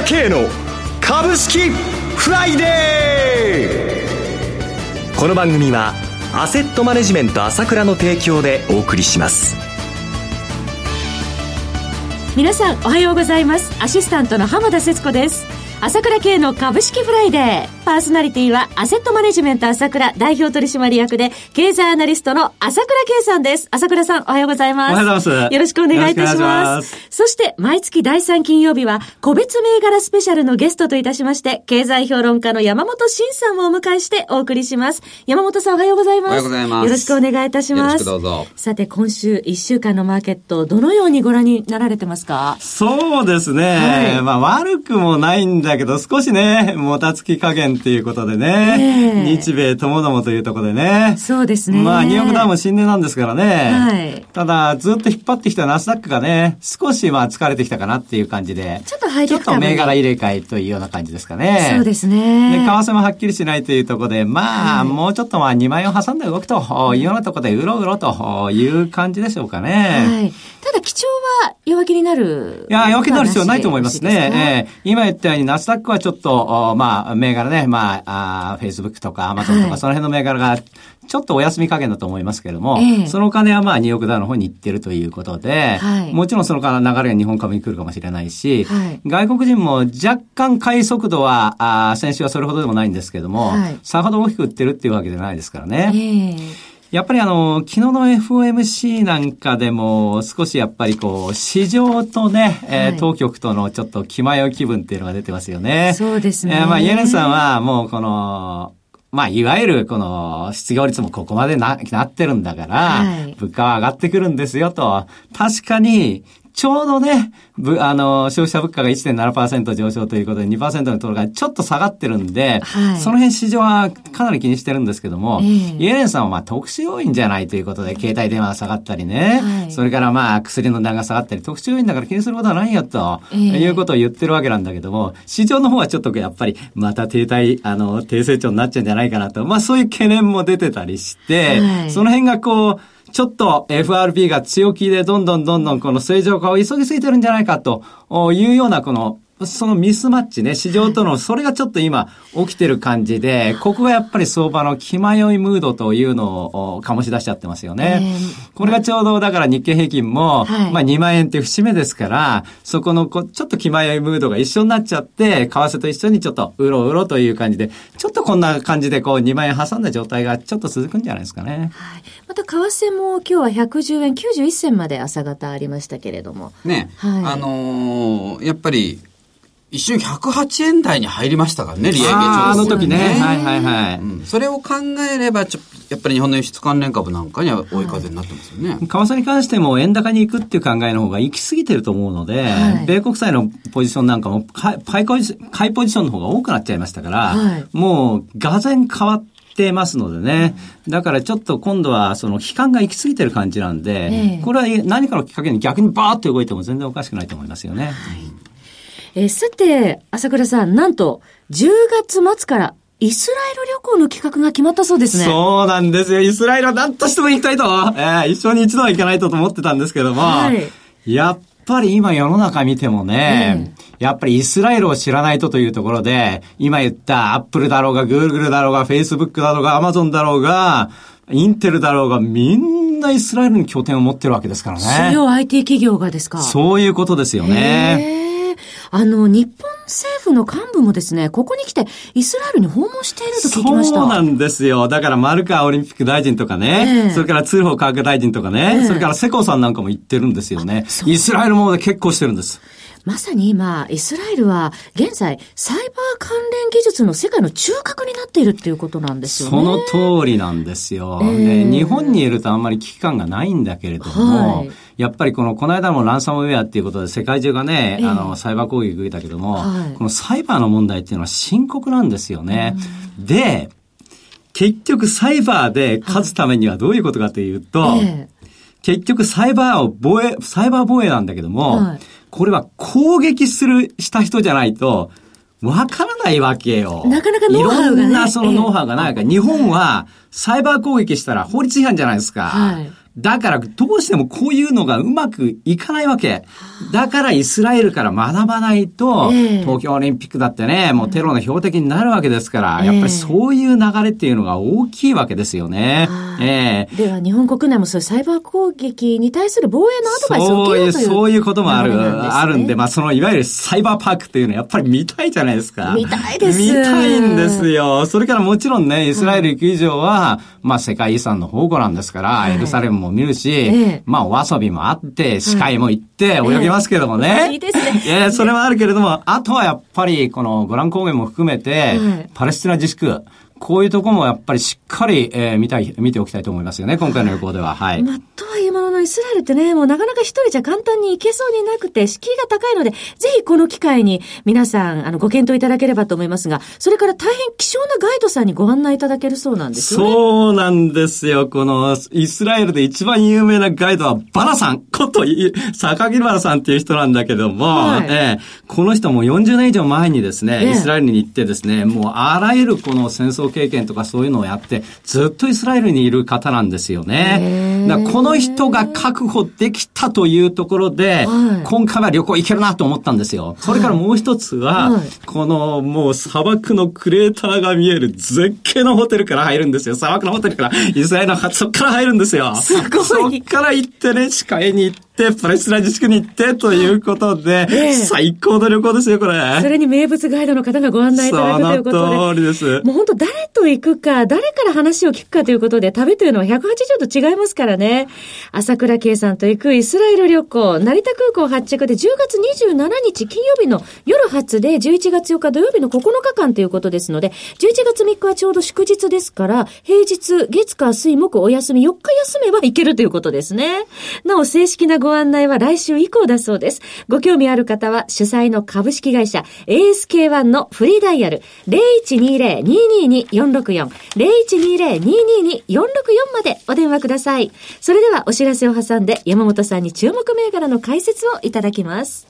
倉慶の株式フライデー。この番組はアセットマネジメント朝倉の提供でお送りします。皆さんおはようございます。アシスタントの浜田節子です。朝倉慶の株式フライデー。パーソナリティは、アセットマネジメント朝倉代表取締役で、経済アナリストの朝倉慶さんです。朝倉さん、おはようございます。おはようございます。よろしくお願いいたします。そして、毎月第3金曜日は、個別銘柄スペシャルのゲストといたしまして、経済評論家の山本慎さんをお迎えしてお送りします。山本さん、おはようございます。おはようございます。よろしくお願いいたします。どうぞ。さて、今週1週間のマーケット、どのようにご覧になられてますか？そうですね。はい、まあ、悪くもないんだけど、少しね、もたつき加減っていうことでね、えー、日米ともどもというところでね。そうですね。まあ、ニューヨークダウンも新年なんですからね。はい。ただ、ずっと引っ張ってきたナスダックがね、少しまあ疲れてきたかなっていう感じで。ちょっと入ちょっと銘柄入れ替えというような感じですかね。そうですね。で、為替もはっきりしないというところで、まあ、もうちょっとまあ2万円を挟んで動くというようなところで、うろうろという感じでしょうかね。はい。ただ、基調は弱気になる。いや、弱気になる必要ないと思いますね。えー、今言ったように、ナスダックはちょっと、まあ、銘柄ね、まあ、あ Facebook とか Amazon とか、その辺の銘柄が、ちょっとお休み加減だと思いますけれども、えそのお金はまあ、ニューヨークダウの方に行ってるということで、はい、もちろんその流れが日本株に来るかもしれないし、はい、外国人も若干買い速度は、あ先週はそれほどでもないんですけれども、はい、さほど大きく売ってるっていうわけじゃないですからね。えやっぱりあの、昨日の FOMC なんかでも少しやっぱりこう、市場とね、はい、えー、当局とのちょっと気迷い気分っていうのが出てますよね。そうですね。えー、まあ、イエレンさんはもうこの、まあ、いわゆるこの失業率もここまでな、なってるんだから、はい、物価は上がってくるんですよと。確かに、ちょうどね、ぶ、あの、消費者物価が1.7%上昇ということで2%のところがちょっと下がってるんで、はい、その辺市場はかなり気にしてるんですけども、えー、イエレンさんはまあ特殊要因じゃないということで、携帯電話が下がったりね、はい、それからまあ薬の値が下がったり、特殊要因だから気にすることはないよと、えー、いうことを言ってるわけなんだけども、市場の方はちょっとやっぱりまた停滞、あの、低成長になっちゃうんじゃないかなと、まあそういう懸念も出てたりして、はい、その辺がこう、ちょっと FRB が強気でどんどんどんどんこの正常化を急ぎすぎてるんじゃないかというようなこのそのミスマッチね、市場との、それがちょっと今起きてる感じで、ここがやっぱり相場の気迷いムードというのを醸し出しちゃってますよね。えー、これがちょうどだから日経平均も、はい、まあ2万円っていう節目ですから、そこのこちょっと気迷いムードが一緒になっちゃって、為替と一緒にちょっとうろうろという感じで、ちょっとこんな感じでこう2万円挟んだ状態がちょっと続くんじゃないですかね。はい。また為替も今日は110円91銭まで朝方ありましたけれども。ね。はい。あのー、やっぱり、一瞬108円台に入りましたからね、利上げああの時ね。はいはいはい、うん。それを考えれば、ちょやっぱり日本の輸出関連株なんかには追い風になってますよね。為替に関しても円高に行くっていう考えの方が行き過ぎてると思うので、はい、米国債のポジションなんかも買いポジションの方が多くなっちゃいましたから、はい、もう、がぜん変わって、てますのでね。だからちょっと今度はその悲観が行き過ぎてる感じなんで、これは何かのきっかけに逆にバーッと動いても全然おかしくないと思いますよね。はいえー、さて、朝倉さん、なんと、10月末からイスラエル旅行の企画が決まったそうですね。そうなんですよ。イスラエルは何としても行きたいと。えー、一生に一度は行かないとと思ってたんですけども。はい。やっぱり今世の中見てもね、えー、やっぱりイスラエルを知らないとというところで、今言ったアップルだろうが、グーグルだろうが、フェイスブックだろうが、アマゾンだろうが、インテルだろうが、みんなイスラエルに拠点を持ってるわけですからね。主要 IT 企業がですか？そういうことですよね。あの、日本政府の幹部もですね、ここに来てイスラエルに訪問していると聞きました。そうなんですよ。だから丸川オリンピック大臣とかね、えー、それから通報科学大臣とかね、えー、それから世耕さんなんかも行ってるんですよね。イスラエルも結構してるんです。まさに今、イスラエルは現在、サイバー関連技術の世界の中核になっているっていうことなんですよね。その通りなんですよ。えー、で日本にいるとあんまり危機感がないんだけれども、はい、やっぱりこの、この間もランサムウェアっていうことで世界中がね、えー、あの、サイバー攻撃受けたけども、はい、このサイバーの問題っていうのは深刻なんですよね。で、結局サイバーで勝つためにはどういうことかというと、はいえ。ー結局サイバーを防衛、サイバー防衛なんだけども、はい、これは攻撃する、した人じゃないと、わからないわけよ。なかなかノウハウが、ね、いろんなそのノウハウがないから、日本はサイバー攻撃したら法律違反じゃないですか。はい、だから、どうしてもこういうのがうまくいかないわけ。だからイスラエルから学ばないと、東京オリンピックだってね、もうテロの標的になるわけですから、やっぱりそういう流れっていうのが大きいわけですよね。ええでは、日本国内もそういうサイバー攻撃に対する防衛のアドバイスを受けようというそういうこともある、あるんで、まあ、その、いわゆるサイバーパークっていうのはやっぱり見たいじゃないですか。見たいです。見たいんですよ。それからもちろんね、イスラエル行く以上は、まあ、世界遺産の宝庫なんですから、エルサレムも見るし、ええ、まあ、お遊びもあって、司会も行って泳ぎますけどもね。いいですね。い や、それはあるけれども、あとはやっぱり、このゴラン高原も含めて、パレスチナ自粛、こういうところもやっぱりしっかり、えー、見たい、見ておきたいと思いますよね、今回の旅行では。はい。はいえもののイスラエルってね、もうなかなか一人じゃ簡単に行けそうになくて、敷居が高いので、ぜひこの機会に皆さん、あの、ご検討いただければと思いますが、それから大変希少なガイドさんにご案内いただけるそうなんですよね。そうなんですよ。この、イスラエルで一番有名なガイドは、バラさんこと坂木原さんっていう人なんだけども、はい、えー、この人も40年以上前にですね、イスラエルに行ってですね、もうあらゆるこの戦争経験とかそういうのをやって、ずっとイスラエルにいる方なんですよね。だこの人が確保できたというところで、はい、今回は旅行行けるなと思ったんですよ。それからもう一つは、はい、このもう砂漠のクレーターが見える絶景のホテルから入るんですよ。砂漠のホテルから、イスラエルのそっから入るんですよ。すごい。そっから行ってね、視界に行って、、パレスチナ自粛に行ってということで、ええ、最高の旅行ですよ、これ。それに名物ガイドの方がご案内いただくということで。その通りです。もう本当誰と行くか、誰から話を聞くかということで、旅というのは180度違いますからね。朝倉圭さんと行くイスラエル旅行、成田空港発着で10月27日金曜日の夜発で11月4日土曜日の9日間ということですので、11月3日はちょうど祝日ですから、平日、月火水木お休み4日休めば行けるということですね。なお、正式なごご案内は来週以降だそうです。ご興味ある方は主催の株式会社 ASK1 のフリーダイヤル0120-222-464 0120-222-464までお電話ください。それではお知らせを挟んで山本さんに注目銘柄の解説をいただきます。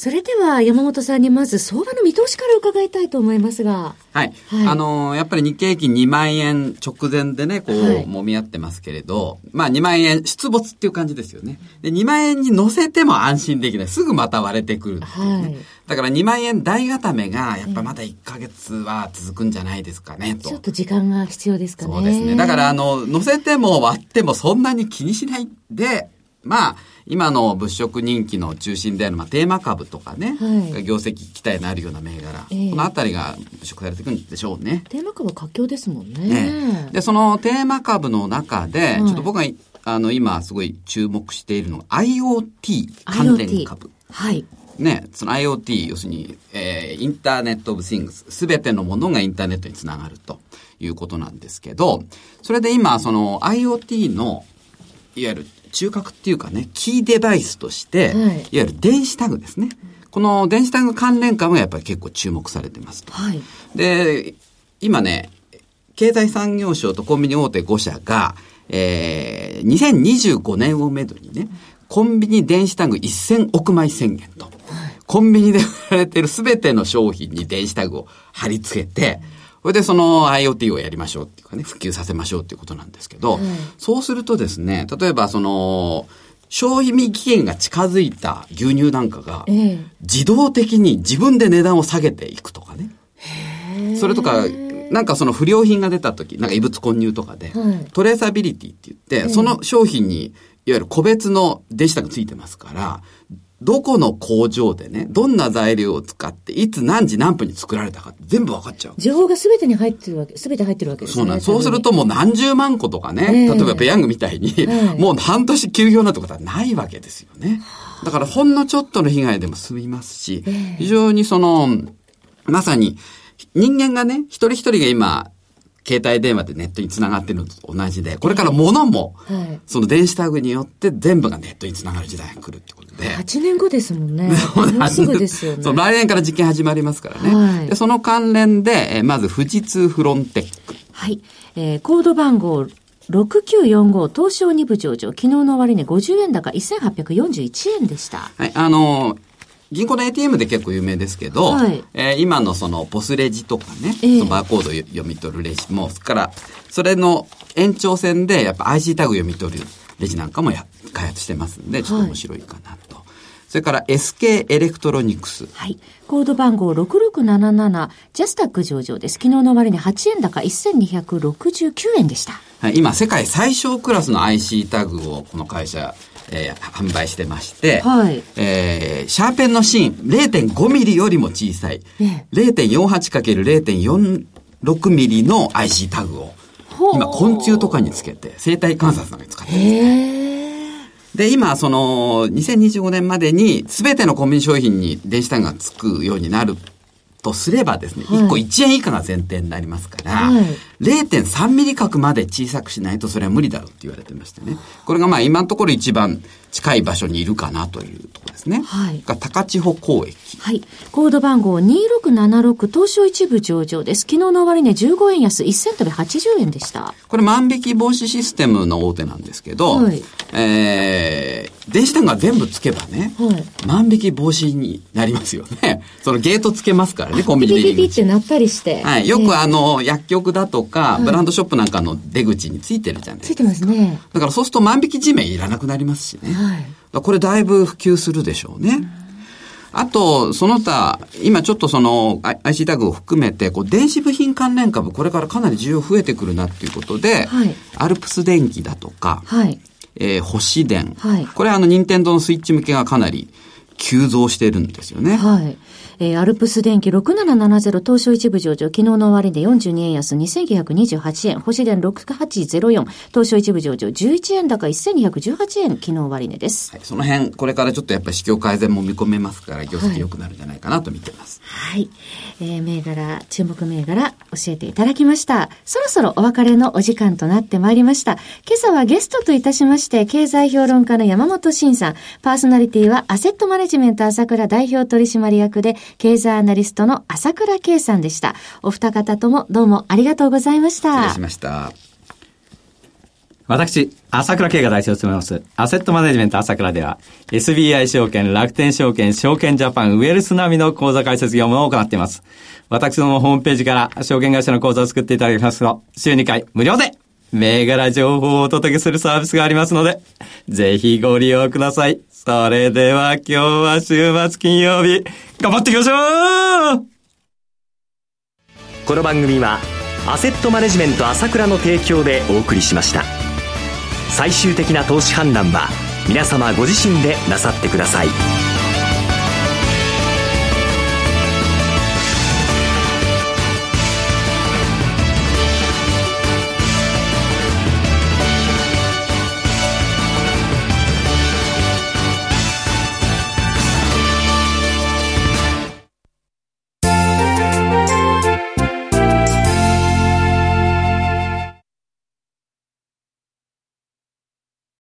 それでは山本さんにまず相場の見通しから伺いたいと思いますが。はい。はい、あのー、やっぱり日経平均2万円直前でね、こう、はい、揉み合ってますけれど、まあ2万円出没っていう感じですよね。で、2万円に乗せても安心できない。すぐまた割れてくる、ね、はい。だから2万円台固めが、やっぱまだ1ヶ月は続くんじゃないですかね、と。ちょっと時間が必要ですかね。そうですね。だからあの、乗せても割ってもそんなに気にしないで、まあ、今の物色人気の中心である、まあ、テーマ株とかね、はい、業績期待のあるような銘柄、えー、このあたりが物色されていくんでしょうね。テーマ株活況ですもんね。ねで、そのテーマ株の中で、ちょっと僕が、あの、今すごい注目しているのが IoT 関連株。はい。ね、その IoT、要するに、えー、インターネットオブシングス、すべてのものがインターネットにつながるということなんですけど、それで今、その IoT の、いわゆる中核っていうかね、キーデバイスとして、はい、いわゆる電子タグですね。この電子タグ関連株がやっぱり結構注目されてますと。はい、で、今ね、経済産業省とコンビニ大手5社が、えー、2025年をめどにね、コンビニ電子タグ1000億枚宣言と。コンビニで売られているすべての商品に電子タグを貼り付けて、それでその IoT をやりましょうっていうかね、普及させましょうっていうことなんですけど、うん、そうするとですね、例えばその、賞味期限が近づいた牛乳なんかが、自動的に自分で値段を下げていくとかね。それとか、なんかその不良品が出た時、なんか異物混入とかで、トレーサビリティって言って、その商品にゆる個別の電子タグついてますから、どこの工場でね、どんな材料を使って、いつ何時何分に作られたか全部分かっちゃう。情報が全てに入ってるわけ、全て入ってるわけですね。そうなんそうするともう何十万個とかね、えー、例えばペヤングみたいに、えー、もう半年休業なってことはないわけですよね。だからほんのちょっとの被害でも済みますし、えー、非常にその、まさに人間がね、一人一人が今、携帯電話でネットにつながってるのと同じで、これから物も、その電子タグによって全部がネットにつながる時代が来るってことで。8年後ですもんね。もうすぐですよね。そう、来年から実験始まりますからね。はい、でその関連で、えまず富士通フロンテック。はい。えー、コード番号6945東証2部上場、昨日の終値50円高1841円でした。はい、あのー銀行の ATM で結構有名ですけど、はい、えー、今のそのポスレジとかね、えー、そのバーコードを読み取るレジも、それから、それの延長線でやっぱ IC タグ読み取るレジなんかもや開発してますんで、ちょっと面白いかなと。はい、それから SK エレクトロニクス。はい。コード番号6677、ジャスタック上場です。昨日の終値8円高1269円でした。はい。今、世界最小クラスの IC タグをこの会社えー、販売してまして、はい、えー、シャーペンの芯0.5ミリよりも小さい、ね、0.48×0.46 ミリの IC タグを、今昆虫とかにつけて生態観察なんかに使ってるんですね。で、今、その、2025年までに、すべてのコンビニ商品に電子タグがつくようになるとすればですね、1個1円以下が前提になりますから、はい、0.3ミリ角まで小さくしないとそれは無理だろうって言われてましてね。これがまあ今のところ一番近い場所にいるかなというところですね。はい。が高千穂交易。はい。コード番号2676東証一部上場です。昨日の終値15円安1セントで80円でした。これ万引き防止システムの大手なんですけど、はい、えー、電子単が全部つけばね、はい、万引き防止になりますよね。そのゲートつけますからね、コンビニビリビリってなったりして。はい。よくあの、薬局だとか、ブランドショップなんかの出口についてるじゃないですか。ついてますね。だからそうすると万引き地面いらなくなりますしね。はい、これだいぶ普及するでしょうね。あと、その他、今ちょっとその IC タグを含めて、こう電子部品関連株、これからかなり需要増えてくるなっていうことで、はい、アルプス電機だとか、はい、えー、星電、はい、これはあの、任天堂のスイッチ向けがかなり急増してるんですよね。はい。えー、アルプス電機6770東証一部上場、昨日の終値で42円安2928円、星電6804東証一部上場11円高1218円、昨日終値です。はい、その辺、これからちょっとやっぱり市況改善も見込めますから、業績良くなるんじゃないかなと見てます。はい。えー、銘柄、注目銘柄教えていただきました。そろそろお別れのお時間となってまいりました。今朝はゲストといたしまして、経済評論家の山本慎さん、パーソナリティはアセットマネジメント朝倉代表取締役で、経済アナリストの朝倉圭さんでした。お二方ともどうもありがとうございました。失礼しました。私、朝倉慶が代表を務めます、アセットマネジメント朝倉では、SBI 証券、楽天証券、証券ジャパン、ウェルス並みの口座開設業務を行っています。私のホームページから証券会社の口座を作っていただきますと、週2回無料で銘柄情報をお届けするサービスがありますので、ぜひご利用ください。それでは今日は週末金曜日、頑張っていきましょうこの番組は、アセットマネジメント朝倉の提供でお送りしました。最終的な投資判断は、皆様ご自身でなさってください。